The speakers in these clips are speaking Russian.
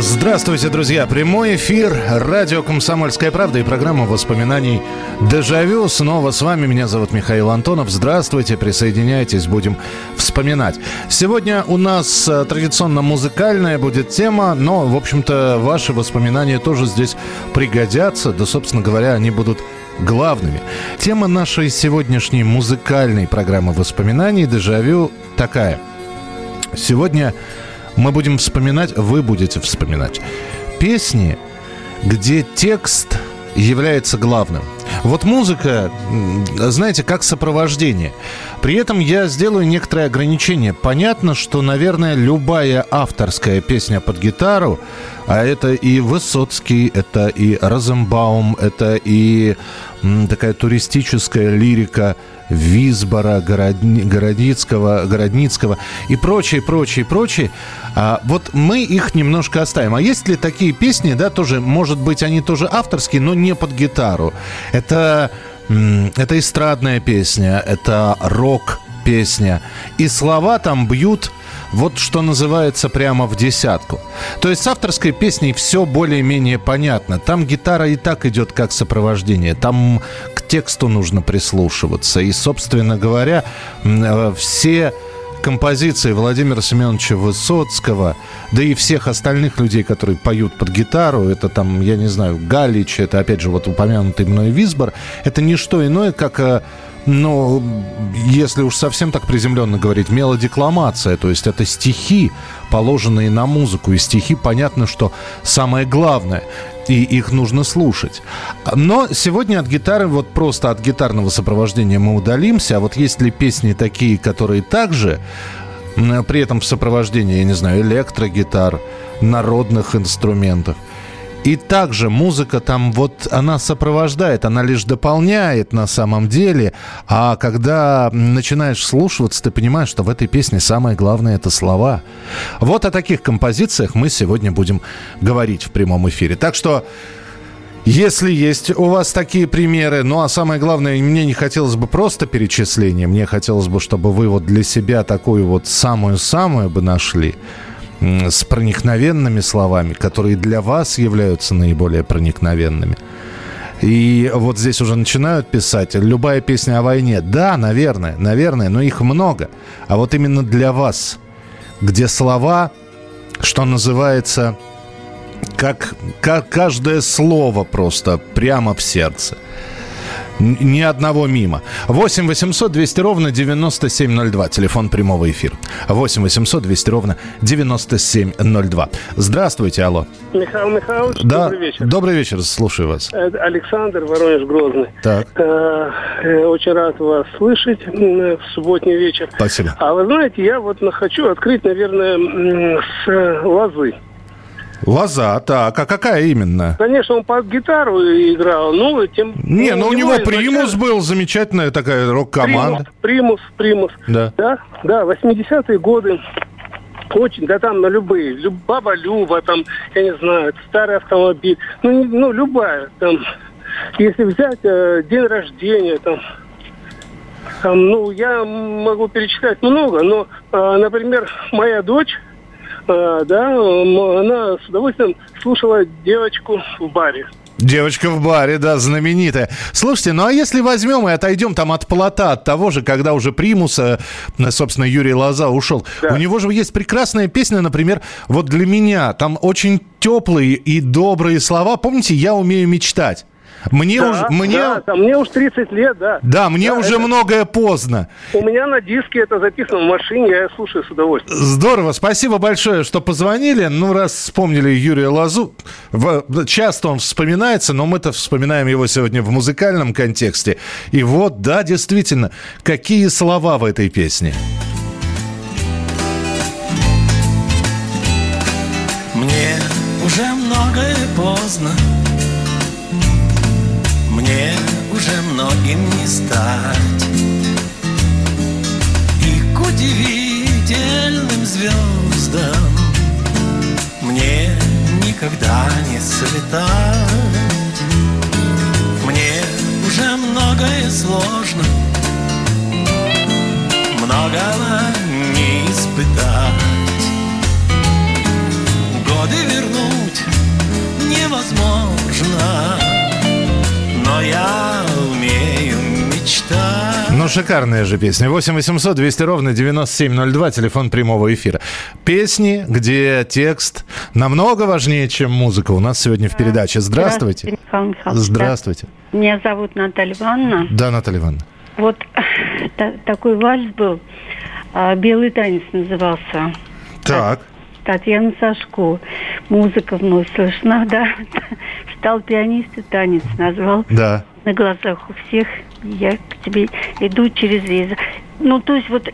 Здравствуйте, друзья! Прямой эфир радио «Комсомольская правда» и программа воспоминаний «Дежавю». Снова с вами. Меня зовут Михаил Антонов. Здравствуйте, присоединяйтесь, будем вспоминать. Сегодня у нас э, традиционно музыкальная будет тема, но, в общем-то, ваши воспоминания тоже здесь пригодятся. Да, собственно говоря, они будут главными. Тема нашей сегодняшней музыкальной программы воспоминаний «Дежавю» такая. Сегодня мы будем вспоминать, вы будете вспоминать песни, где текст является главным. Вот музыка, знаете, как сопровождение. При этом я сделаю некоторые ограничения. Понятно, что, наверное, любая авторская песня под гитару, а это и Высоцкий, это и Розенбаум, это и такая туристическая лирика Визбора, Городни, Городицкого, Городницкого и прочее, прочее, прочее. А, вот мы их немножко оставим. А есть ли такие песни, да, тоже, может быть, они тоже авторские, но не под гитару? Это, это эстрадная песня, это рок-песня. И слова там бьют вот что называется прямо в десятку. То есть с авторской песней все более-менее понятно. Там гитара и так идет как сопровождение. Там к тексту нужно прислушиваться. И, собственно говоря, э, все композиции Владимира Семеновича Высоцкого, да и всех остальных людей, которые поют под гитару, это там, я не знаю, Галич, это опять же вот упомянутый мной Висбор, это не что иное, как э, ну, если уж совсем так приземленно говорить, мелодекламация, то есть это стихи, положенные на музыку, и стихи, понятно, что самое главное, и их нужно слушать. Но сегодня от гитары, вот просто от гитарного сопровождения мы удалимся, а вот есть ли песни такие, которые также при этом в сопровождении, я не знаю, электрогитар, народных инструментов – и также музыка там вот, она сопровождает, она лишь дополняет на самом деле. А когда начинаешь слушаться, ты понимаешь, что в этой песне самое главное это слова. Вот о таких композициях мы сегодня будем говорить в прямом эфире. Так что если есть у вас такие примеры, ну а самое главное, мне не хотелось бы просто перечисления, мне хотелось бы, чтобы вы вот для себя такую вот самую-самую бы нашли с проникновенными словами, которые для вас являются наиболее проникновенными. И вот здесь уже начинают писать любая песня о войне. Да, наверное, наверное, но их много. А вот именно для вас, где слова, что называется, как, как каждое слово просто прямо в сердце – ни одного мимо. 8 800 200 ровно 9702. Телефон прямого эфира. 8 800 200 ровно 9702. Здравствуйте, алло. Михаил Михайлович, да, добрый вечер. Добрый вечер, слушаю вас. Александр, Воронеж, Грозный. Так. Э, э, очень рад вас слышать в субботний вечер. Спасибо. А вы знаете, я вот хочу открыть, наверное, с лозы. Лоза, так, а какая именно? Конечно, он под гитару играл, ну, тем... Не, ну у него Примус был, замечательная такая рок-команда. Примус, Примус, Да. Да, да, 80-е годы. Очень, да там на любые. Люб, Баба Люба, там, я не знаю, старый автомобиль. Ну, не, ну любая. Там, если взять э, день рождения, там, там, ну, я могу перечислять много, но, э, например, моя дочь да, она с удовольствием слушала девочку в баре. Девочка в баре, да, знаменитая. Слушайте, ну а если возьмем и отойдем там от плота, от того же, когда уже Примуса, собственно, Юрий Лоза ушел, да. у него же есть прекрасная песня, например, вот для меня, там очень теплые и добрые слова. Помните, я умею мечтать. Мне да, уж мне да, да, мне уж 30 лет, да. Да, мне да, уже это... многое поздно. У меня на диске это записано в машине, я слушаю с удовольствием. Здорово, спасибо большое, что позвонили. Ну, раз вспомнили Юрия Лазу, часто он вспоминается, но мы-то вспоминаем его сегодня в музыкальном контексте. И вот, да, действительно, какие слова в этой песне. Мне уже многое поздно им не стать. И к удивительным звездам Мне никогда не слетать. Мне уже многое сложно Многого не испытать. Годы вернуть невозможно Но я умею Ну, шикарная же песня. 8 800 200 ровно 9702, телефон прямого эфира. Песни, где текст намного важнее, чем музыка. У нас сегодня в передаче. Здравствуйте. Михаил Михайлович. Здравствуйте. Да. Меня зовут Наталья Ивановна. Да, Наталья Ивановна. Вот та- такой вальс был. а, «Белый танец» назывался. Так. Татьяна Сашко. Музыка вновь слышна, да. Стал пианист и танец назвал. Да. На глазах у всех я к тебе иду через весь. Ну, то есть вот...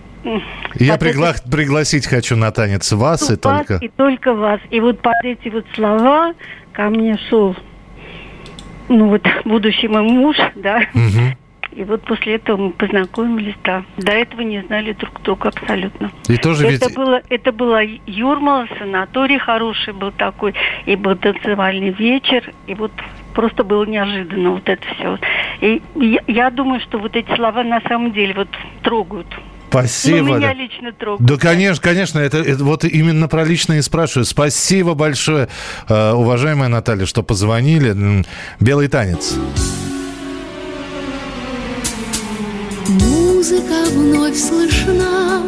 Я пригла- пригласить хочу на танец вас и это- вас только... и только вас. И вот под эти вот слова ко мне шел, ну вот, будущий мой муж, да. Мгм. И вот после этого мы познакомились, да. До этого не знали друг друга абсолютно. И тоже ведь... Это было, это была Юрмала, санаторий хороший был такой, и был танцевальный вечер, и вот просто было неожиданно вот это все. И я, я думаю, что вот эти слова на самом деле вот трогают. Спасибо. ну, меня лично трогают. Да, конечно, конечно, это, это вот именно про личное и спрашиваю. Спасибо большое, э, уважаемая Наталья, что позвонили. Белый танец. Музыка вновь слышна,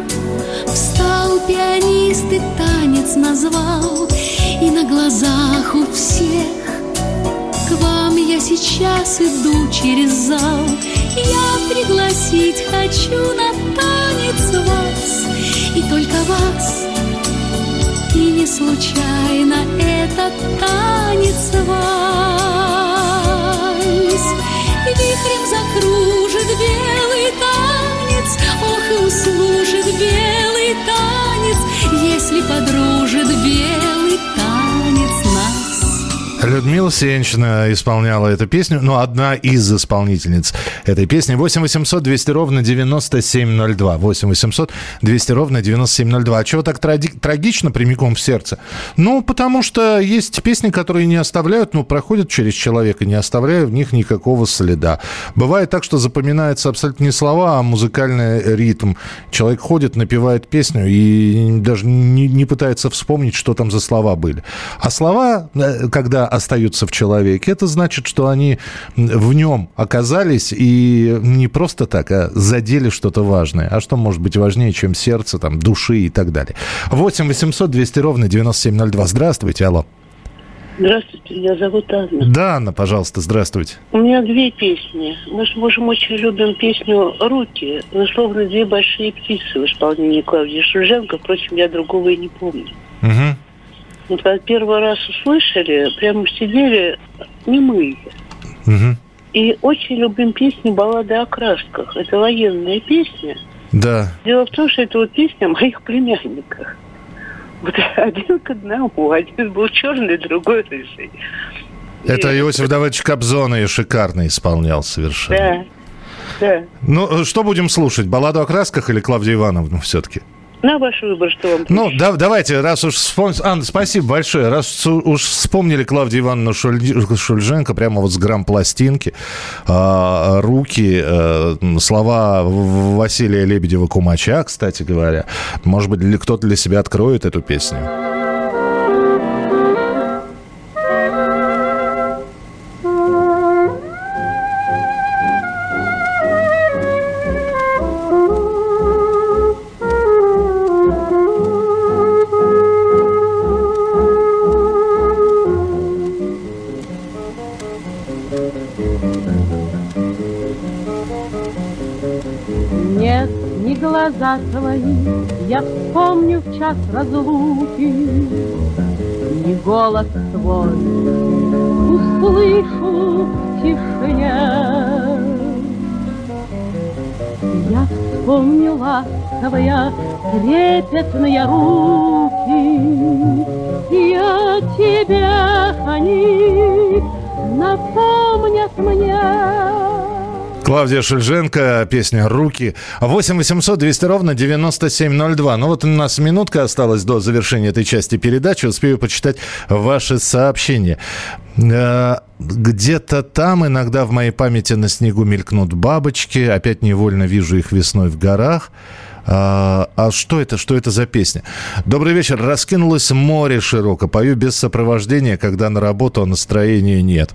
Встал пианист и танец назвал, И на глазах у всех вам я сейчас иду через зал. Я пригласить хочу на танец вас, И только вас, и не случайно этот танец вальс. Вихрем закружит белый танец, Ох, и услужит белый танец, Если подружит белый. Людмила Сенчина исполняла эту песню, ну, одна из исполнительниц этой песни. 8 800 200 ровно 9702. 8 800 200 ровно 9702. А чего так тради- трагично прямиком в сердце? Ну, потому что есть песни, которые не оставляют, ну, проходят через человека, не оставляя в них никакого следа. Бывает так, что запоминаются абсолютно не слова, а музыкальный ритм. Человек ходит, напевает песню и даже не, не пытается вспомнить, что там за слова были. А слова, э, когда остаются в человеке, это значит, что они в нем оказались и не просто так, а задели что-то важное. А что может быть важнее, чем сердце, там, души и так далее? 8 800 200 ровно 9702. Здравствуйте, алло. Здравствуйте, меня зовут Анна. Да, Анна, пожалуйста, здравствуйте. У меня две песни. Мы с мужем очень любим песню «Руки», но словно две большие птицы в исполнении Клавдии Шульженко. Впрочем, я другого и не помню. Мгм. Вот когда первый раз услышали, прямо сидели немые. Мгм. И очень любим песню «Баллады о красках». Это военная песня. Да. Дело в том, что это вот песня о моих племянниках. Вот один к одному. Один был черный, другой рыжий. Это И- Иосиф Давыдович Кобзона и шикарно исполнял совершенно. Да, да. Ну, что будем слушать? Балладу о красках или Клавдию Ивановну все-таки? На ваш выбор, что вам Ну, да, давайте, раз уж вспомнили... Анна, спасибо большое. Раз уж вспомнили Клавдию Ивановну Шуль- Шульженко, прямо вот с грамм-пластинки, а, руки, э, слова Василия Лебедева-Кумача, кстати говоря. Может быть, кто-то для себя откроет эту песню. Твой услышу в тишине. Я вспомню ласковые, трепетные руки, Я тебе они напомнят мне. Клавдия Шельженко, песня «Руки». 8 800 200 ровно 9702. Ну вот у нас минутка осталась до завершения этой части передачи. Успею почитать ваши сообщения. Э, где-то там иногда в моей памяти на снегу мелькнут бабочки. Опять невольно вижу их весной в горах. А, а что это? Что это за песня? Добрый вечер. Раскинулось море широко. Пою без сопровождения, когда на работу, а настроения нет.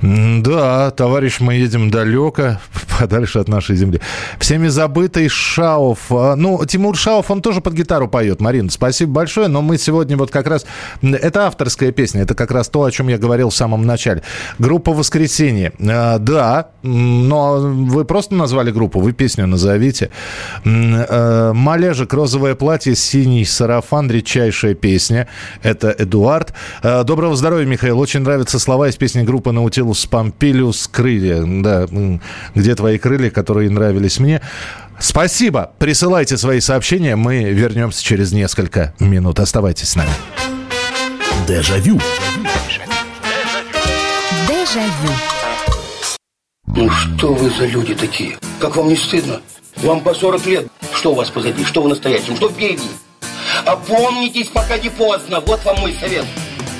Да, товарищ, мы едем далеко, подальше от нашей земли. Всеми забытый Шауф. А, ну, Тимур Шауф, он тоже под гитару поет. Марина, спасибо большое, но мы сегодня вот как раз... Это авторская песня, это как раз то, о чем я говорил в самом начале. Группа «Воскресенье». А, да, но вы просто назвали группу, вы песню назовите. А, Малежик, розовое платье, синий сарафан, редчайшая песня. Это Эдуард. Доброго здоровья, Михаил. Очень нравятся слова из песни группы «Наутил Наутилус Помпилиус крылья. Да, где твои крылья, которые нравились мне? Спасибо. Присылайте свои сообщения. Мы вернемся через несколько минут. Оставайтесь с нами. Дежавю. Дежавю. Ну что вы за люди такие? Как вам не стыдно? Вам по 40 лет. Что у вас позади? Что в настоящем? Что впереди? Опомнитесь, пока не поздно. Вот вам мой совет.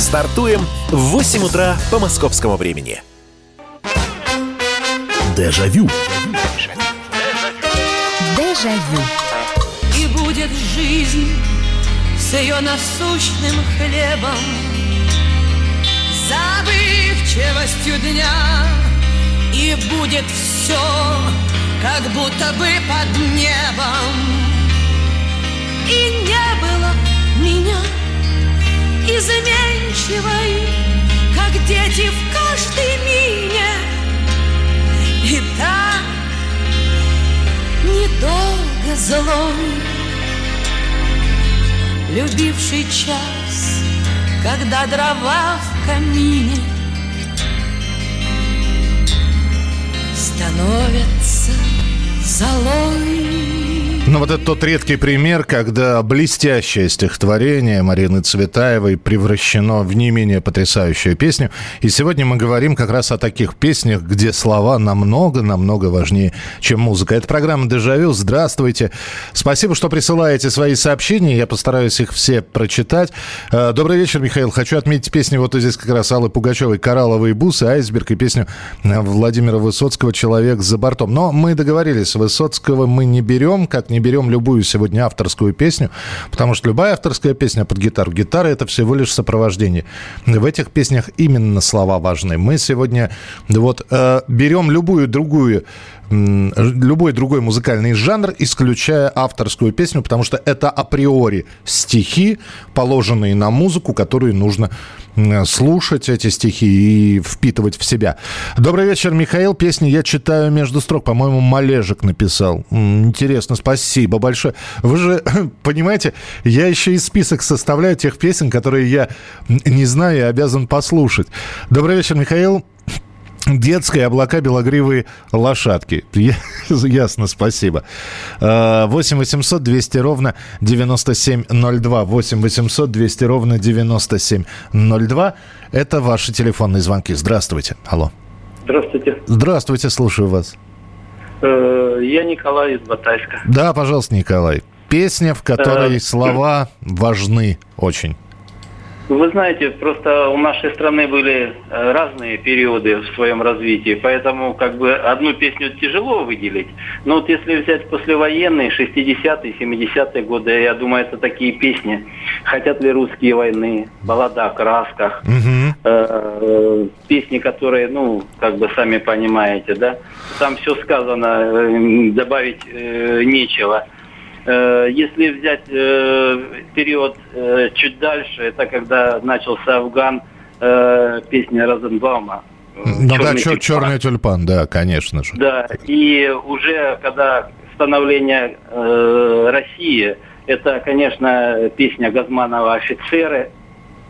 Стартуем в 8 утра по московскому времени. Дежавю. Дежавю. И будет жизнь с ее насущным хлебом, Забывчивостью дня, И будет все, как будто бы под небом. И не было меня изменчивой, как дети в каждой мине. И так недолго злой, любивший час, когда дрова в камине становятся золой. Ну, вот это тот редкий пример, когда блестящее стихотворение Марины Цветаевой превращено в не менее потрясающую песню. И сегодня мы говорим как раз о таких песнях, где слова намного-намного важнее, чем музыка. Это программа «Дежавю». Здравствуйте. Спасибо, что присылаете свои сообщения. Я постараюсь их все прочитать. Э, добрый вечер, Михаил. Хочу отметить песню вот здесь как раз Аллы Пугачевой «Коралловые бусы», «Айсберг» и песню Владимира Высоцкого «Человек за бортом». Но мы договорились, Высоцкого мы не берем, как не берем любую сегодня авторскую песню, потому что любая авторская песня под гитару, гитара это всего лишь сопровождение. В этих песнях именно слова важны. Мы сегодня вот э, берем любую другую любой другой музыкальный жанр, исключая авторскую песню, потому что это априори стихи, положенные на музыку, которые нужно слушать эти стихи и впитывать в себя. Добрый вечер, Михаил. Песни я читаю между строк. По-моему, Малежик написал. Интересно, спасибо большое. Вы же понимаете, я еще и список составляю тех песен, которые я не знаю и обязан послушать. Добрый вечер, Михаил. Детские облака, белогривые лошадки. Ясно, спасибо. 8 800 200 ровно 9702. 8 800 200 ровно 9702. Это ваши телефонные звонки. Здравствуйте. Алло. Здравствуйте. Здравствуйте, слушаю вас. Э, я Николай из Батайска. Да, пожалуйста, Николай. Песня, в которой э, слова важны очень. Вы знаете, просто у нашей страны были э, разные периоды в своем развитии, поэтому как бы одну песню тяжело выделить. Но вот если взять послевоенные, 60-е, 70-е годы, я думаю, это такие песни. «Хотят ли русские войны», «Баллада о красках», угу. э, песни, которые, ну, как бы сами понимаете, да, там все сказано, э, добавить э, нечего. Э, если взять э, период э, чуть дальше, это когда начался Афган, песня Розенбаума. Ну да, чер- черный тюльпан, да, конечно же. Да, и уже когда становления э, России, это, конечно, песня Газманова «Офицеры».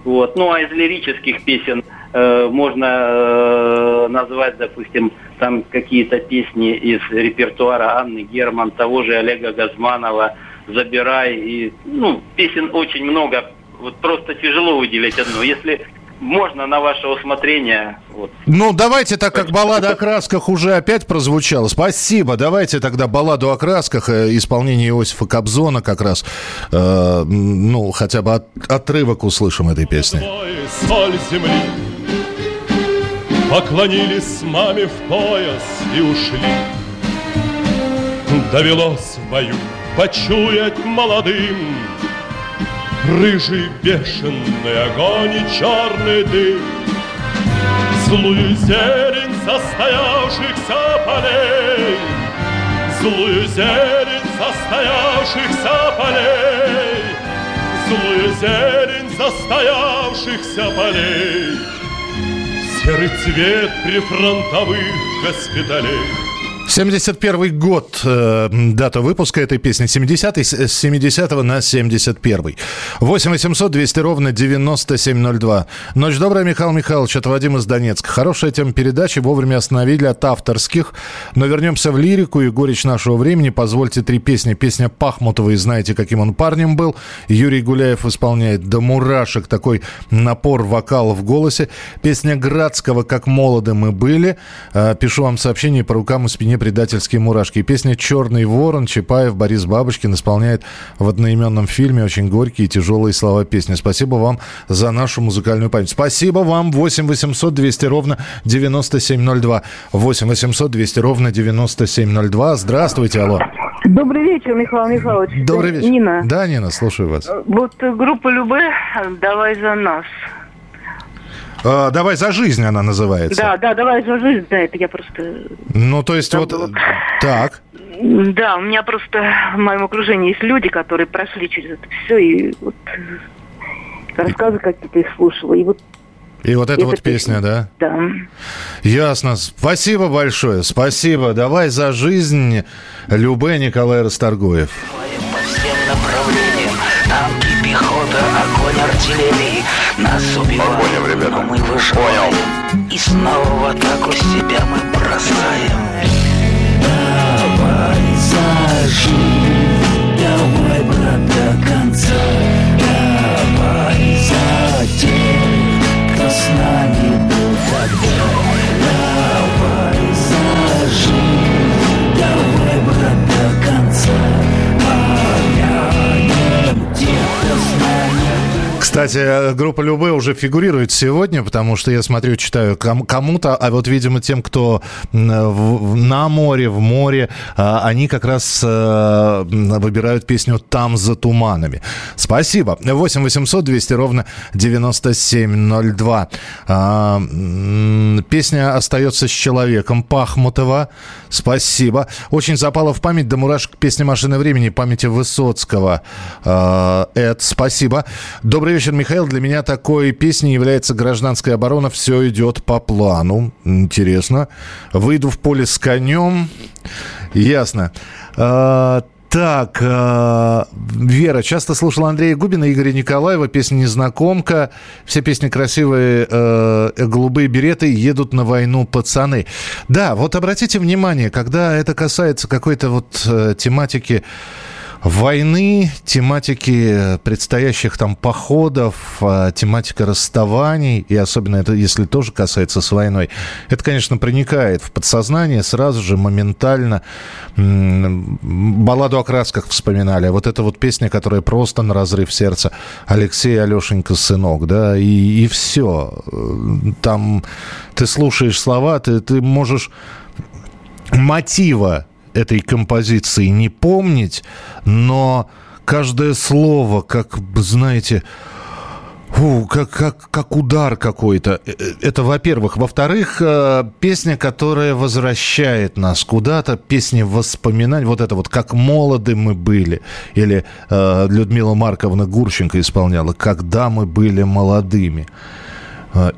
Вот. Ну, а из лирических песен э, можно э, назвать, допустим, там какие-то песни из репертуара Анны Герман, того же Олега Газманова «Забирай». И, ну, песен очень много. Вот просто тяжело выделить одну. Если можно на ваше усмотрение. Вот. Ну, давайте, так как баллада о красках уже опять прозвучала. Спасибо. Давайте тогда балладу о красках, исполнение Иосифа Кобзона как раз, э, ну, хотя бы от, отрывок услышим этой песни. Соль земли Поклонились маме в пояс и ушли. Довелось в бою почуять молодым Рыжий бешеный огонь и черный дым. Злую зелень состоявшихся полей. Злую зелень состоявшихся полей. Злую зелень состоявшихся полей Серый цвет прифронтовых госпиталей 71 год, э, дата выпуска этой песни, 70 с 70 на 71 8 800 200 ровно 9702. Ночь добрая, Михаил Михайлович, это Вадим из Донецка. Хорошая тема передачи, вовремя остановили от авторских. Но вернемся в лирику и горечь нашего времени. Позвольте три песни. Песня Пахмутова, и знаете, каким он парнем был. Юрий Гуляев исполняет до мурашек такой напор вокала в голосе. Песня Градского «Как молоды мы были». Э, пишу вам сообщение по рукам и спине предательские мурашки. песня «Черный ворон» Чапаев Борис Бабочкин исполняет в одноименном фильме очень горькие и тяжелые слова песни. Спасибо вам за нашу музыкальную память. Спасибо вам. 8 800 200 ровно 9702. 8 800 200 ровно 9702. Здравствуйте, алло. Добрый вечер, Михаил Михайлович. Добрый вечер. Нина. Да, Нина, слушаю вас. Вот группа Любе «Давай за нас». А, давай за жизнь она называется. Да, да, давай за жизнь, да, это я просто... Ну, то есть вот так. Да, у меня просто в моем окружении есть люди, которые прошли через это все, и вот рассказы какие-то их слушала, и вот И вот эта Эта вот песня, да? да. Ясно. Спасибо большое. Спасибо. Давай за жизнь. Любэ Николай Расторгуев. по всем направлениям пехота, огонь артиллерии Нас убивают, но мы выживаем. И снова в атаку себя мы бросаем. Давай за жизнь Давай, брат, до конца Кстати, группа Любэ уже фигурирует сегодня, потому что я смотрю, читаю ком- кому-то, а вот, видимо, тем, кто на море, в море, а, они как раз э, выбирают песню «Там за туманами». Спасибо. 8 800 200 ровно 9702. А, Песня остается с человеком Пахмутова. Спасибо. Очень запала в память до мурашек песня «Машина времени» памяти Высоцкого. А, Эд, спасибо. Добрый вечер, Михаил. Для меня такой песней является «Гражданская оборона». Все идет по плану. Интересно. Выйду в поле с конем. Ясно. А, так, э, Вера, часто слушала Андрея Губина, Игоря Николаева, песня «Незнакомка». Все песни красивые, э, голубые береты, едут на войну пацаны. Да, вот обратите внимание, когда это касается какой-то вот э, тематики войны, тематики предстоящих там походов, а, тематика расставаний, и особенно это, если тоже касается с войной, это, конечно, проникает в подсознание сразу же, моментально. Балладу о красках вспоминали, вот эта вот песня, которая просто на разрыв сердца. Алексей, Алешенька, сынок, да, и, и все. Там ты слушаешь слова, ты, ты можешь мотива этой композиции не помнить, но каждое слово, как, знаете, фу, как, как, как удар какой-то. Э, э, Это, во-первых. Во-вторых, э, песня, которая возвращает нас куда-то, песня воспоминаний, вот это вот «Как молоды мы были», или Людмила Марковна Гурченко исполняла «Когда мы были молодыми».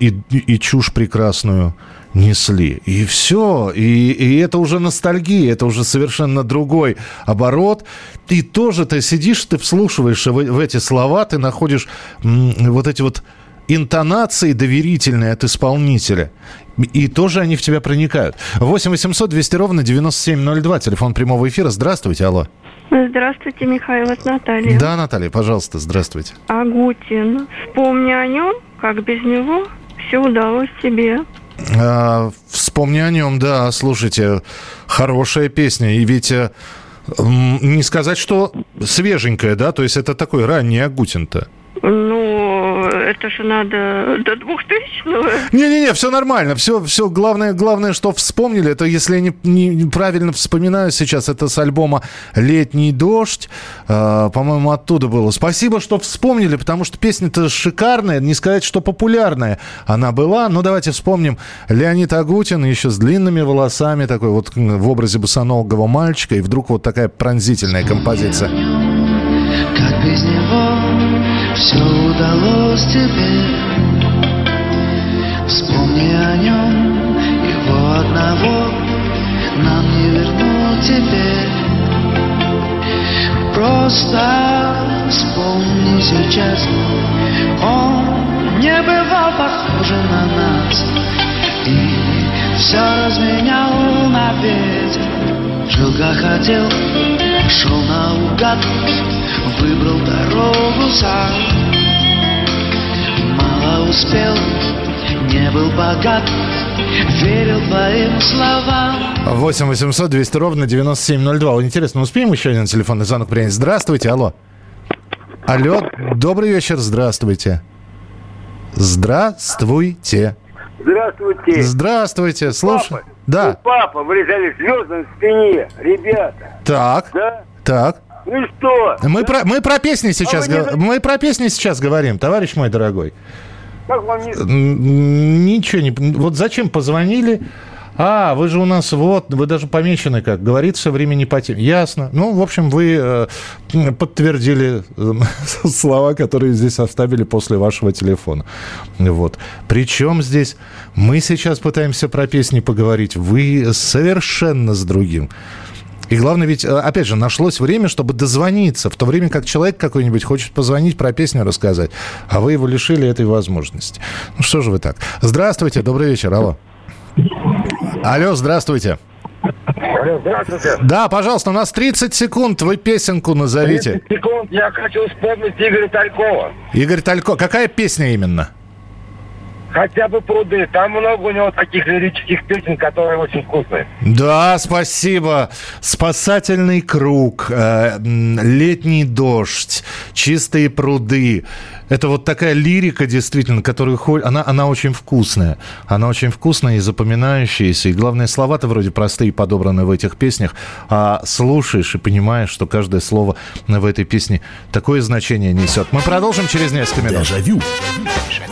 И, и чушь прекрасную несли. И все. И, и это уже ностальгия, это уже совершенно другой оборот. И тоже ты сидишь, ты вслушиваешься в, в эти слова, ты находишь м, вот эти вот интонации доверительные от исполнителя. И тоже они в тебя проникают. 8 800 200 ровно 9702, телефон прямого эфира. Здравствуйте, алло. Здравствуйте, Михаил, это Наталья. Да, Наталья, пожалуйста, здравствуйте. Агутин. Вспомни о нем, как без него все удалось тебе. А, вспомни о нем, да, слушайте, хорошая песня. И ведь э, не сказать, что свеженькая, да, то есть это такой ранний Агутин-то. Ну, это же надо до 2000-го. Не-не-не, все нормально. Все, все главное, главное, что вспомнили, это, если я не, не- неправильно вспоминаю сейчас, это с альбома «Летний дождь». Э, по-моему, оттуда было. Спасибо, что вспомнили, потому что песня-то шикарная, не сказать, что популярная она была. Но давайте вспомним Леонид Агутин, еще с длинными волосами, такой вот в образе босоногого мальчика, и вдруг вот такая пронзительная композиция. Как без него все удалось тебе. Вспомни о нем, его одного Нам не вернуть теперь Просто вспомни сейчас Он не бывал похожим на нас. И все разменял на ветер Жил как хотел, шел наугад Выбрал дорогу сам Мало успел, не был богат Верил твоим словам 8 800 200 ровно 9702. Вот Интересно, успеем еще один телефонный звонок принять? Здравствуйте, алло. Алло, добрый вечер, здравствуйте. Здравствуйте. Здравствуйте. Здравствуйте, слушай. Папа. Да, Ну, папа, вырезали звезды на спине, ребята. так, Да? так. Ну и что? Мы про, мы про песни сейчас, вы не го- мы про песни сейчас говорим, товарищ мой дорогой. Как вам не... Ничего не... Вот зачем позвонили? А, вы же у нас вот, вы даже помечены, как говорится, времени по теме. Ясно. Ну, в общем, вы э, подтвердили э, слова, которые здесь оставили после вашего телефона. Вот. Причем здесь мы сейчас пытаемся про песни поговорить. Вы совершенно с другим. И главное, ведь, э, опять же, нашлось время, чтобы дозвониться, в то время как человек какой-нибудь хочет позвонить, про песню рассказать, а вы его лишили этой возможности. Ну что же вы так? Здравствуйте, добрый вечер, алло. Алло, здравствуйте. Алло, здравствуйте. Да, пожалуйста, у нас 30 секунд, вы песенку назовите. 30 секунд, я хочу вспомнить Игоря Талькова. Игорь Талько, какая песня именно? Хотя бы пруды. Там много у него таких лирических песен, которые очень вкусные. Да, спасибо. Спасательный круг, э, летний дождь, чистые пруды. Это вот такая лирика, действительно, которую она, она очень вкусная. Она очень вкусная и запоминающаяся. И главное, слова-то вроде простые подобраны в этих песнях. А слушаешь и понимаешь, что каждое слово в этой песне такое значение несет. Мы продолжим через несколько минут. Дежавю. Дежавю.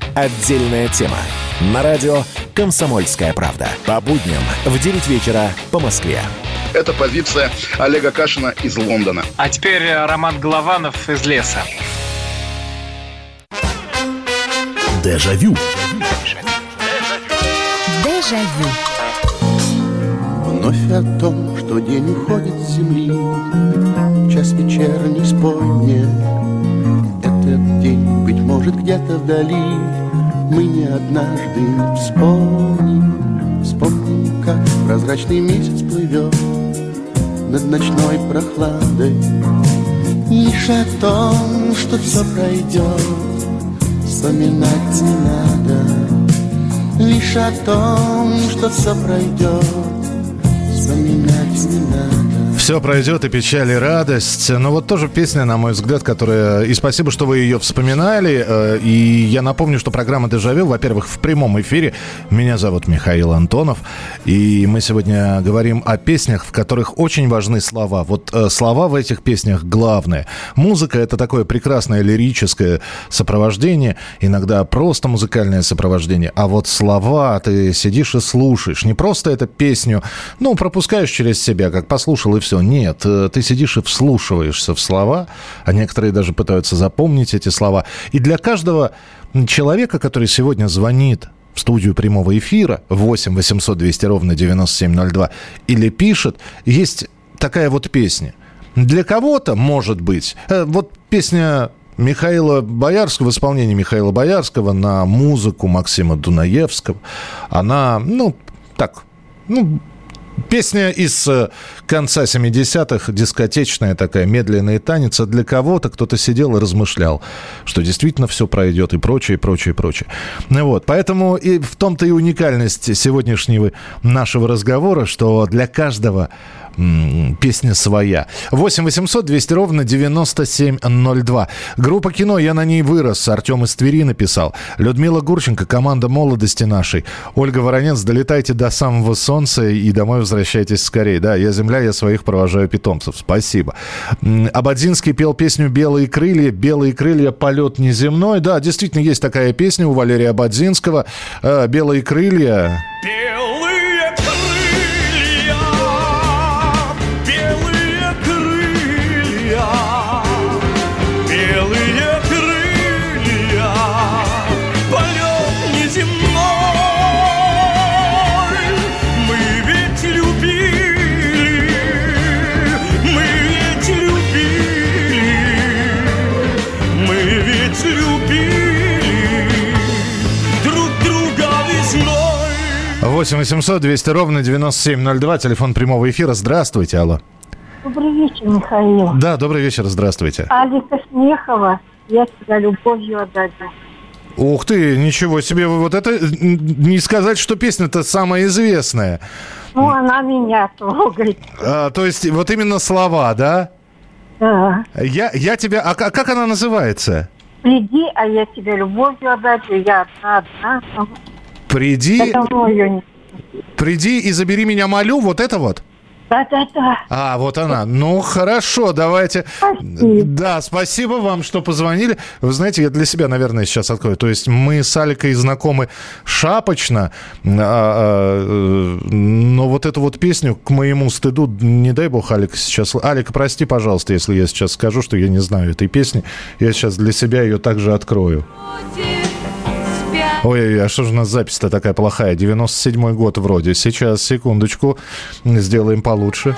Отдельная тема. На радио «Комсомольская правда». По будням в 9 вечера по Москве. Это позиция Олега Кашина из Лондона. А теперь э, Роман Голованов из леса. Дежавю. Дежавю. Вновь о том, что день уходит с земли Час вечерний спой мне Этот день, быть может, где-то вдали. Мы не однажды вспомним Вспомним, как прозрачный месяц плывет Над ночной прохладой. Лишь о том, что все пройдет Вспоминать не надо. Лишь о том, что все пройдет Вспоминать не надо Все пройдет и печаль, и радость. Но вот тоже песня, на мой взгляд, которая... И спасибо, что вы ее вспоминали. Э, и я напомню, что программа «Дежавю», во-первых, в прямом эфире. Меня зовут Михаил Антонов. И мы сегодня говорим о песнях, в которых очень важны слова. Вот э, слова в этих песнях главное. Музыка — это такое прекрасное лирическое сопровождение. Иногда просто музыкальное сопровождение. А вот слова ты сидишь и слушаешь. Не просто эту песню, ну, пропускаешь через себя, как послушал и все все. Нет, э, ты сидишь и вслушиваешься в слова, а некоторые даже пытаются запомнить эти слова. И для каждого человека, который сегодня звонит в студию прямого эфира 8 800 200 ровно 9702 или пишет, есть такая вот песня. Для кого-то, может быть, э, вот песня Михаила Боярского, в исполнении Михаила Боярского на музыку Максима Дунаевского, она, ну, так, ну, Песня из э, конца 70-х, дискотечная такая, медленный танец. А для кого-то кто-то сидел и размышлял, что действительно все пройдет и прочее, и прочее, и прочее. Ну вот, поэтому и в том-то и уникальность сегодняшнего нашего разговора, что для каждого песня своя. 8 800 200 ровно 9702. Группа кино «Я на ней вырос». Артем из Твери написал. Людмила Гурченко, команда молодости нашей. Ольга Воронец, долетайте до самого солнца и домой возвращайтесь скорее. Да, я земля, я своих провожаю питомцев. Спасибо. Абадзинский пел песню «Белые крылья». «Белые крылья. Полет неземной». Да, действительно, есть такая песня у Валерия Абадзинского. Э, «Белые крылья». Белые 8 800 200 ровно 9702, телефон прямого эфира. Здравствуйте, алло. Добрый вечер, Михаил. Да, добрый вечер, здравствуйте. Алика Смехова, я тебя любовью отдаю. Ух ты, ничего себе, вот это не сказать, что песня-то самая известная. Ну, она меня трогает. А, то есть вот именно слова, да? Да. Я, я тебя... А как она называется? Приди, а я тебя любовью отдать, я одна, одна. Приди... Приди и забери меня, молю, вот это вот? Да-да-да. А, вот она. Ну, хорошо, давайте. Спасибо. Да, спасибо вам, что позвонили. Вы знаете, я для себя, наверное, сейчас открою. То есть мы с Аликой знакомы шапочно, а, а, э, но вот эту вот песню, к моему стыду, не дай бог, Алик сейчас... Алика, прости, пожалуйста, если я сейчас скажу, что я не знаю этой песни. Я сейчас для себя ее также открою. Ой, а что же у нас запись-то такая плохая? 97-й год вроде. Сейчас, секундочку, сделаем получше.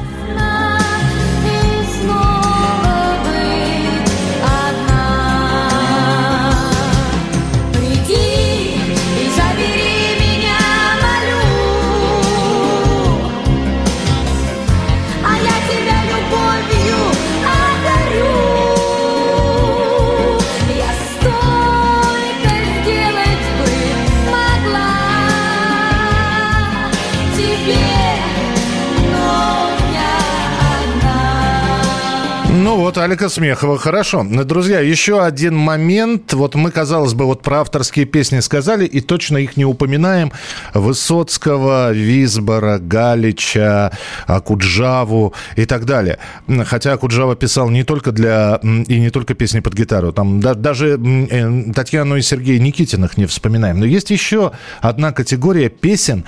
Вот Алика Смехова. Хорошо. Друзья, еще один момент. Вот мы, казалось бы, вот про авторские песни сказали, и точно их не упоминаем. Высоцкого, Визбора, Галича, Акуджаву и так далее. Хотя Акуджава писал не только для... и не только песни под гитару. Там да, даже э, Татьяну и Сергея Никитиных не вспоминаем. Но есть еще одна категория песен,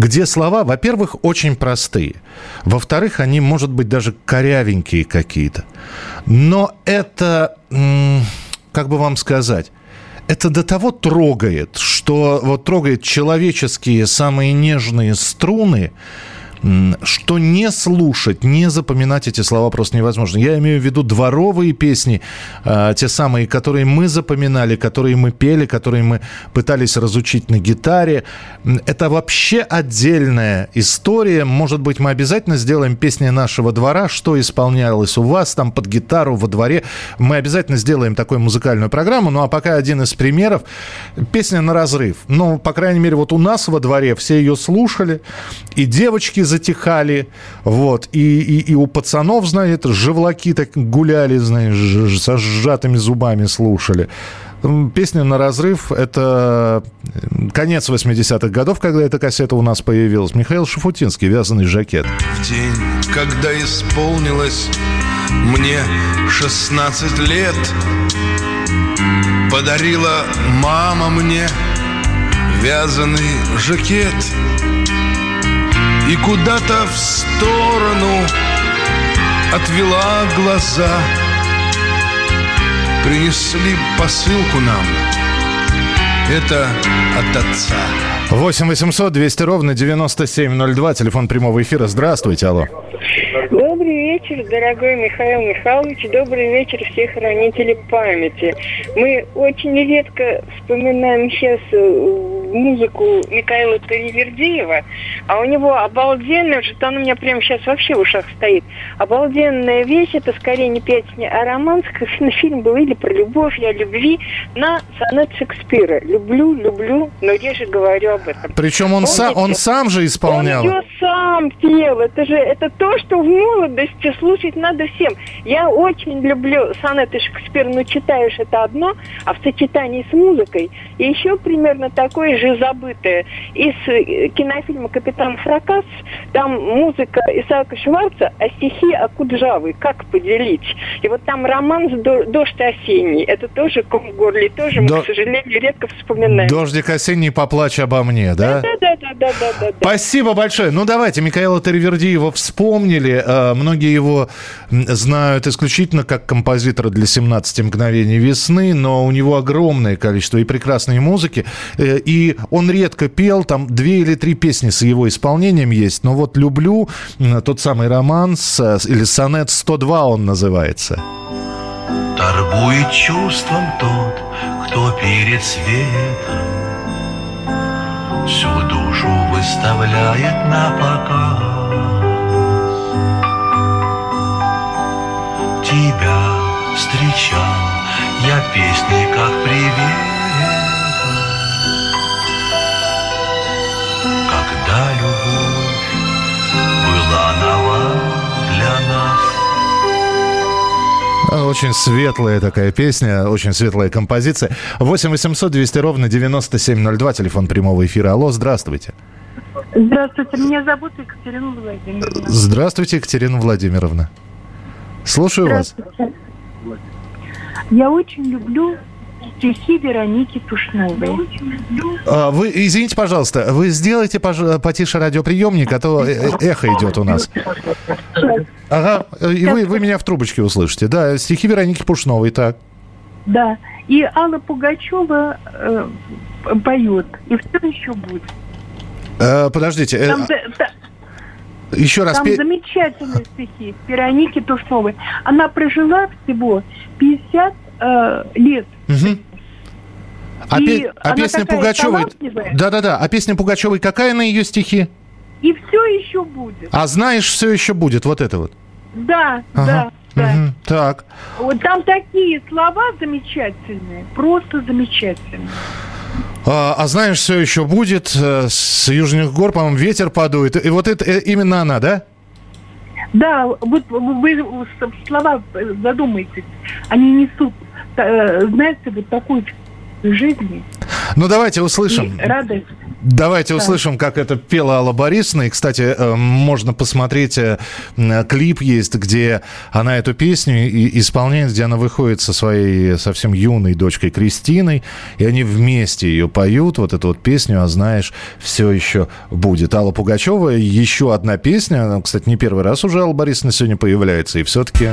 где слова, во-первых, очень простые. Во-вторых, они, может быть, даже корявенькие какие-то. Но это, как бы вам сказать, это до того трогает, что вот трогает человеческие самые нежные струны, что не слушать, не запоминать эти слова просто невозможно. Я имею в виду дворовые песни, э, те самые, которые мы запоминали, которые мы пели, которые мы пытались разучить на гитаре. Это вообще отдельная история. Может быть, мы обязательно сделаем песни нашего двора, что исполнялось у вас там под гитару во дворе. Мы обязательно сделаем такую музыкальную программу. Ну а пока один из примеров. Песня на разрыв. Ну, по крайней мере, вот у нас во дворе все ее слушали. И девочки затихали. Вот. И, и, и у пацанов, знаете, живлаки так гуляли, знаешь, со сжатыми зубами слушали. Песня «На разрыв» — это конец 80-х годов, когда эта кассета у нас появилась. Михаил Шафутинский, «Вязаный жакет». В день, когда исполнилось мне 16 лет, Подарила мама мне вязаный жакет И куда-то в сторону отвела глаза. Принесли посылку нам. Это от отца 8 800 200 ровно 9702, телефон прямого эфира. Здравствуйте, алло. Добрый вечер, дорогой Михаил Михайлович. Добрый вечер все хранители памяти. Мы очень редко вспоминаем сейчас э, музыку Михаила Таривердиева, а у него обалденная, что она у меня прямо сейчас вообще в ушах стоит, обалденная вещь, это скорее не песня, а романс, как фильм был или про любовь, я любви, на сонет Шекспира. Люблю, люблю, но реже говорю об этом. Причем он, са- он сам же исполнял. Он ее сам пел. Это же это то, что в молодости слушать надо всем. Я очень люблю сонеты Шекспира, но читаешь это одно, а в сочетании с музыкой. И еще примерно такое же забытое. Из э, кинофильма «Капитан Фракас» там музыка Исаака Шварца, а стихи Акуджавы. Как поделить? И вот там роман «Дождь осенний». Это тоже ком в горле. Тоже мы, До- к сожалению, редко вспоминаем. Дождик осенний, поплачь обо мне, да? Да, да, да, да, да, да. Спасибо большое. Ну, давайте, Михаила Таривердиева вспомнили. Э, Многие его знают исключительно как композитора для «17 мгновений весны», но у него огромное количество и прекрасной музыки. Э, И он редко пел, там две или три песни с его исполнением есть. Но вот «Люблю», тот самый романс, э, или «Сонет 102» он называется. Торгует чувством тот, кто перед светом Всю душу выставляет на показ. Тебя встречал я песни как привет. Когда любовь была нова для Очень светлая такая песня, очень светлая композиция. 8 800 200 ровно 9702, телефон прямого эфира. Алло, здравствуйте. Здравствуйте, меня зовут Екатерина Владимировна. Здравствуйте, Екатерина Владимировна. Слушаю вас. Я очень люблю стихи Вероники Тушновой. А, Вы, извините, пожалуйста, вы сделайте потише радиоприемник, а то э- э- эхо идет у нас. Ага, э, и вы, вы меня в трубочке услышите. Да, стихи Вероники Пушновой, так. Да. И Алла Пугачева э, поет. И все еще будет. Э, подождите, э, Там, та- еще раз. там пе- замечательные стихи Вероники Тушновой. Она прожила всего 50 э, лет. Мгм. А, пе- а песня Пугачевой... Да-да-да, а песня Пугачевой какая на ее стихи? И все еще будет. А знаешь, все еще будет, вот это вот. Да, Ага. да, да. Мгм, Так. Вот там такие слова замечательные, просто замечательные. А, а знаешь, все еще будет э, с южных гор, по-моему, ветер подует. И вот это э, именно она, да? Да, вот вы с- слова э, задумайтесь, они несут, знаете, вот такую жизни Ну, давайте услышим. и радость. Давайте Да. услышим, как это пела Алла Борисовна. И, кстати, э, можно посмотреть, э, клип есть, где она эту песню исполняет, где она выходит со своей совсем юной дочкой Кристиной, и они вместе ее поют, вот эту вот песню, а знаешь, все еще будет. Алла Пугачева, еще одна песня, она, кстати, не первый раз уже Алла Борисовна сегодня появляется, и все-таки...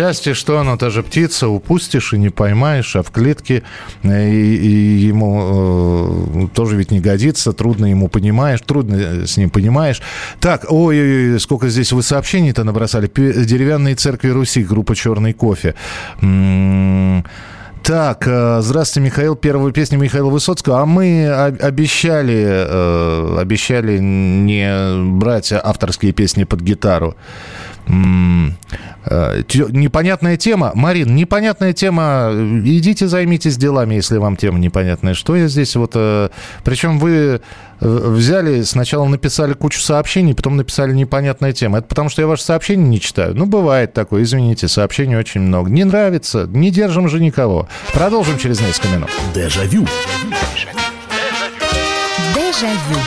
Счастье, что оно, та же птица, упустишь и не поймаешь, а в клетке э, и, и ему э, тоже ведь не годится, трудно ему понимаешь, трудно с ним понимаешь. Так, ой, ой сколько здесь вы сообщений-то набросали. Деревянные церкви Руси, группа «Черный кофе». М-м- так, э, здравствуйте, Михаил. Первая песня Михаила Высоцкого. А мы обещали, э, обещали не брать авторские песни под гитару. Э, непонятная тема. Марин, непонятная тема. Идите займитесь делами, если вам тема непонятная. Что я здесь вот... Э, Причем вы э, взяли, сначала написали кучу сообщений, потом написали непонятная тема. Это потому, что я ваши сообщения не читаю. Ну, бывает такое, извините, сообщений очень много. Не нравится, не держим же никого. Продолжим через несколько минут. Дежавю. Дежавю.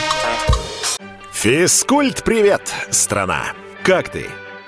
Физкульт, привет, страна! Как ты?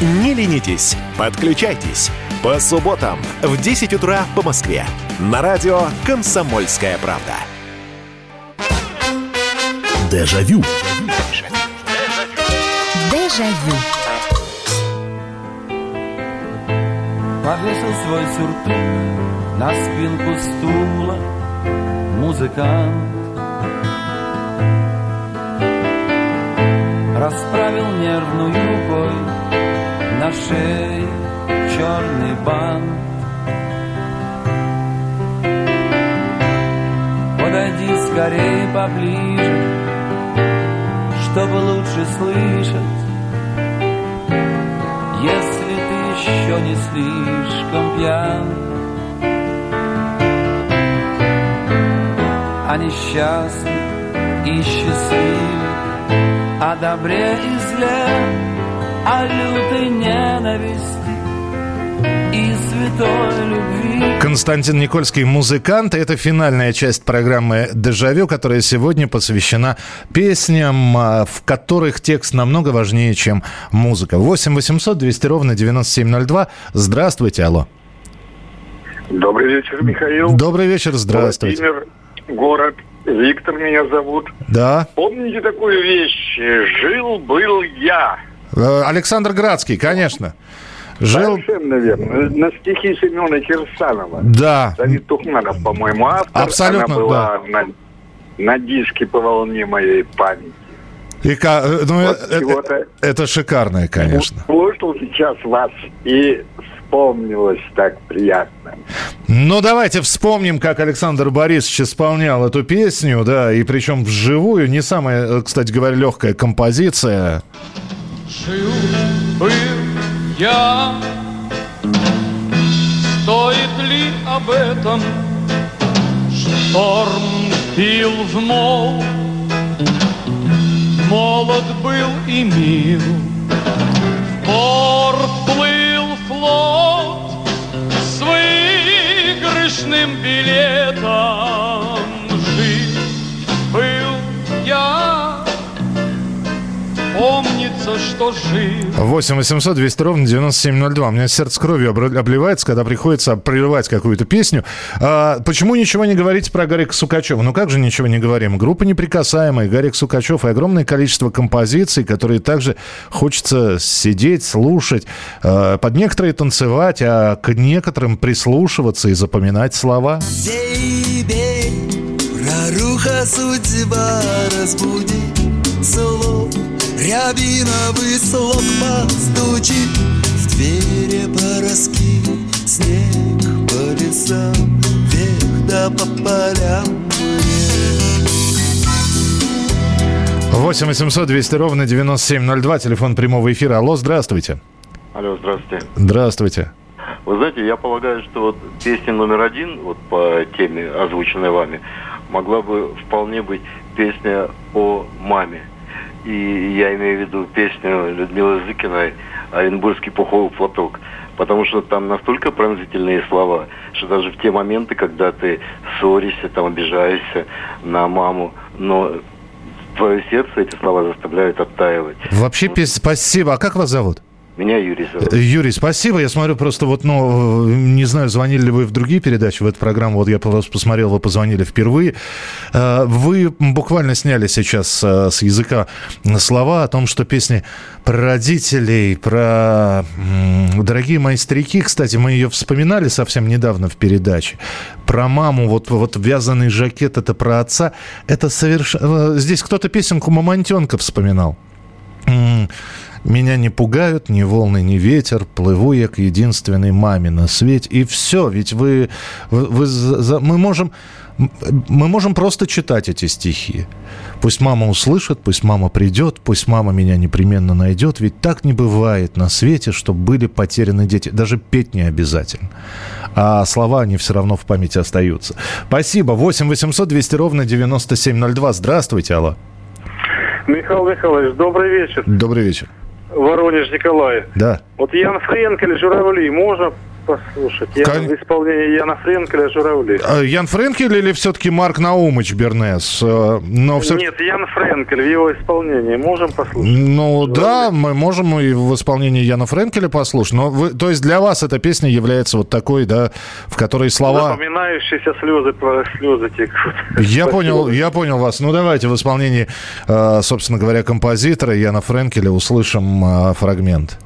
Не ленитесь, подключайтесь. По субботам в 10 утра по Москве. На радио «Комсомольская правда». Дежавю. Дежавю. Повесил свой сюртук на спинку стула Музыкант Расправил нервную рукой на шее черный бант Подойди скорее поближе Чтобы лучше слышать. Если ты еще не слишком пьян А несчастный и счастливый О добре и зле О лютой ненависти и святой любви. Константин Никольский «Музыкант». Это финальная часть программы «Дежавю», которая сегодня посвящена песням, а, в которых текст намного важнее, чем музыка. 8 800 200 ровно 9702. Здравствуйте, алло. Добрый вечер, Михаил. Добрый вечер, здравствуйте. Владимир, город. Виктор меня зовут. Да. Помните такую вещь? Жил-был я. Э, Александр Градский, конечно. Жил... Совершенно верно. На стихи Семена Кирсанова. Да. Давид Тухманов, по-моему, автор. Абсолютно, Она была да. на, на диске по волне моей памяти. И, э, ну, Вот э- чего-то- э- это шикарное, конечно. Слушал сейчас вас и вспомнилось так приятно. Ну, давайте вспомним, как Александр Борисович исполнял эту песню, да, и причем вживую. Не самая, кстати говоря, легкая композиция. Жил, был я. Стоит ли об этом? Шторм бил в мол. Молод был и мил. В порт плыл флот С выигрышным билетом Помнится, что жил 8 800 200 ровно 9702. У меня сердце кровью обливается, когда приходится прерывать какую-то песню. А, почему ничего не говорите про Гарика Сукачева? Ну как же ничего не говорим? Группа «Неприкасаемая», Гарик Сукачев и огромное количество композиций, которые также хочется сидеть, слушать, а, под некоторые танцевать, а к некоторым прислушиваться и запоминать слова. Тебе проруха судьба разбуди слов Рябиновый слог постучит В двери пороски Снег по лесам Вверх да по полям мне 8 800 200 ровно 9702, телефон прямого эфира. Алло, здравствуйте. Алло, здравствуйте. Здравствуйте. Вы знаете, я полагаю, что вот песня номер один, вот по теме, озвученной вами, могла бы вполне быть песня о маме. И я имею в виду песню Людмилы Зыкиной Оренбургский пуховый платок. Потому что там настолько пронзительные слова, что даже в те моменты, когда ты ссоришься, там обижаешься на маму, но твое сердце эти слова заставляют оттаивать. Вообще, пес- спасибо. А как вас зовут? Меня Юрий зовут. Э, Юрий, спасибо. Я смотрю просто вот, ну, э, не знаю, звонили ли вы в другие передачи, в эту программу. Вот я просто посмотрел, вы позвонили впервые. Э, Вы буквально сняли сейчас с языка слова о том, что песни про родителей, про дорогие мои старики. Кстати, мы ее вспоминали совсем недавно в передаче. Про маму, вот, вот вязаный жакет, это про отца. Это совершенно... Здесь кто-то песенку Мамонтенка вспоминал. Меня не пугают ни волны, ни ветер, плыву я к единственной маме на свете. И все, ведь вы, вы, за- мы можем, мы можем просто читать эти стихи. Пусть мама услышит, пусть мама придет, пусть мама меня непременно найдет. Ведь так не бывает на свете, чтобы были потеряны дети. Даже петь не обязательно. А слова, они все равно в памяти остаются. Спасибо. 8 800 200 ровно 9702. Здравствуйте, алло. Михаил Михайлович, добрый вечер. Добрый вечер. Воронеж Николай. Да. Вот Ян Френкель «Журавли» можно послушать? Я Кон- в исполнении Яна Френкеля «Журавли». А, Ян Френкель или все-таки Марк Наумыч Бернес? Э, Но все Нет, Ян Френкель в его исполнении. Можем послушать? Ну да, мы можем и в исполнении Яна Френкеля послушать. Но вы, то есть для вас эта песня является вот такой, да, в которой слова. Запоминающиеся слезы, слезы текут. Я понял, я понял вас. Ну давайте в исполнении, э, собственно говоря, композитора Яна Френкеля услышим э, фрагмент.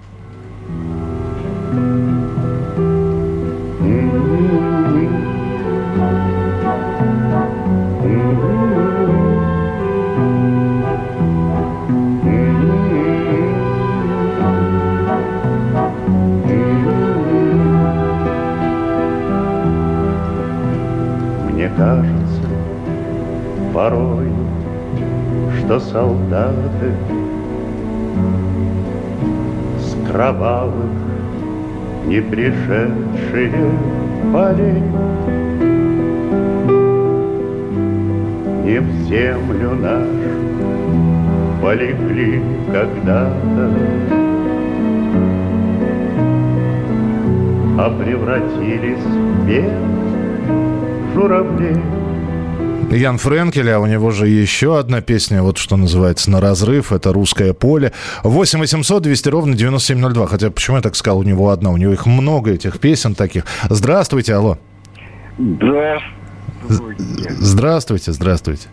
Мне солдаты с кровавых не пришедшие полей не в землю нашу полегли когда-то, а превратились в белых журавлей. Ян Френкель, а у него же еще одна песня, вот что называется, «На разрыв», это «Русское поле». 8 800 200 ровно 9702. Хотя, почему я так сказал, у него одна? У него их много, этих песен таких. Здравствуйте, алло. Здравствуйте. Здравствуйте, здравствуйте.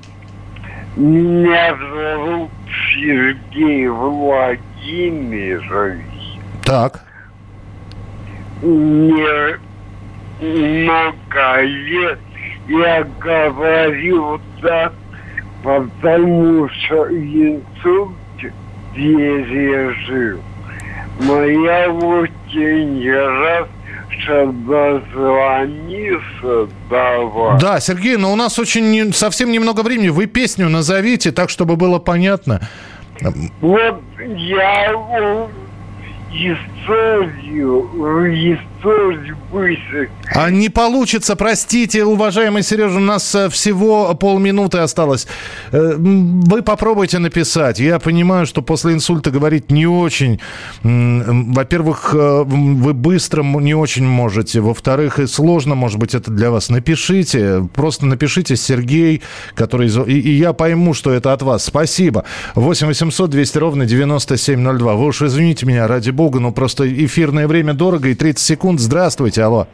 Меня зовут Сергей Владимирович. Так. Мне много лет я говорю так, потому что инсульт пережил. Но я очень рад, что дозвонился до вас. Да, Сергей, но у нас очень совсем немного времени. Вы песню назовите так, чтобы было понятно. Вот я быстро. А не получится, простите, уважаемый Сережа, у нас э, всего полминуты осталось. Э, Вы попробуйте написать. Я понимаю, что после инсульта говорить не очень. Во-первых, э, вы быстро не очень можете. Во-вторых, и сложно, может быть, это для вас. Напишите, просто напишите Сергей, который... и я пойму, что это от вас. Спасибо. 8 800 200 ровно 9702. Вы уж извините меня, ради бога, но просто эфирное время дорого и 30 секунд. Здравствуйте, алло.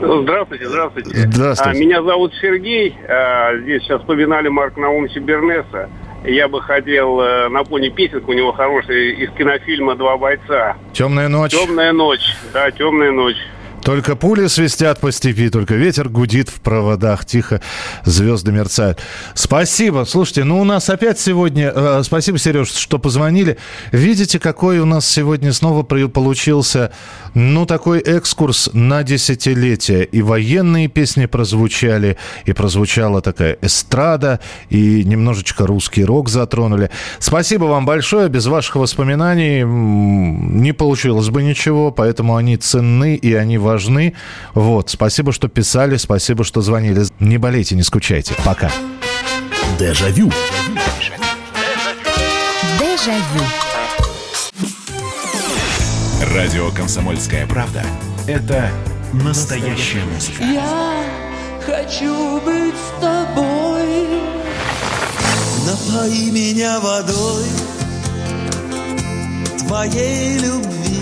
Здравствуйте, здравствуйте. Здравствуйте. А, меня зовут Сергей. А, здесь сейчас вспоминали Марка Наумовича Бернеса. Я бы хотел э, напомнить песенку у него хорошая из кинофильма «Два бойца». Темная ночь. «Темная ночь». Да, «Темная ночь». Только пули свистят по степи, только ветер гудит в проводах, тихо звезды мерцают. Спасибо. Слушайте, ну у нас опять сегодня... э, спасибо, Сереж, что позвонили. Видите, какой у нас сегодня снова при- получился, ну, такой экскурс на десятилетие. И военные песни прозвучали, и прозвучала такая эстрада, и немножечко русский рок затронули. Спасибо вам большое. Без ваших воспоминаний не получилось бы ничего, поэтому они ценны и они важны. Вот. Спасибо, что писали, спасибо, что звонили. Не болейте, не скучайте. Пока. Радио «Комсомольская правда» — это настоящая музыка. Я хочу быть с тобой. Напои меня водой твоей любви.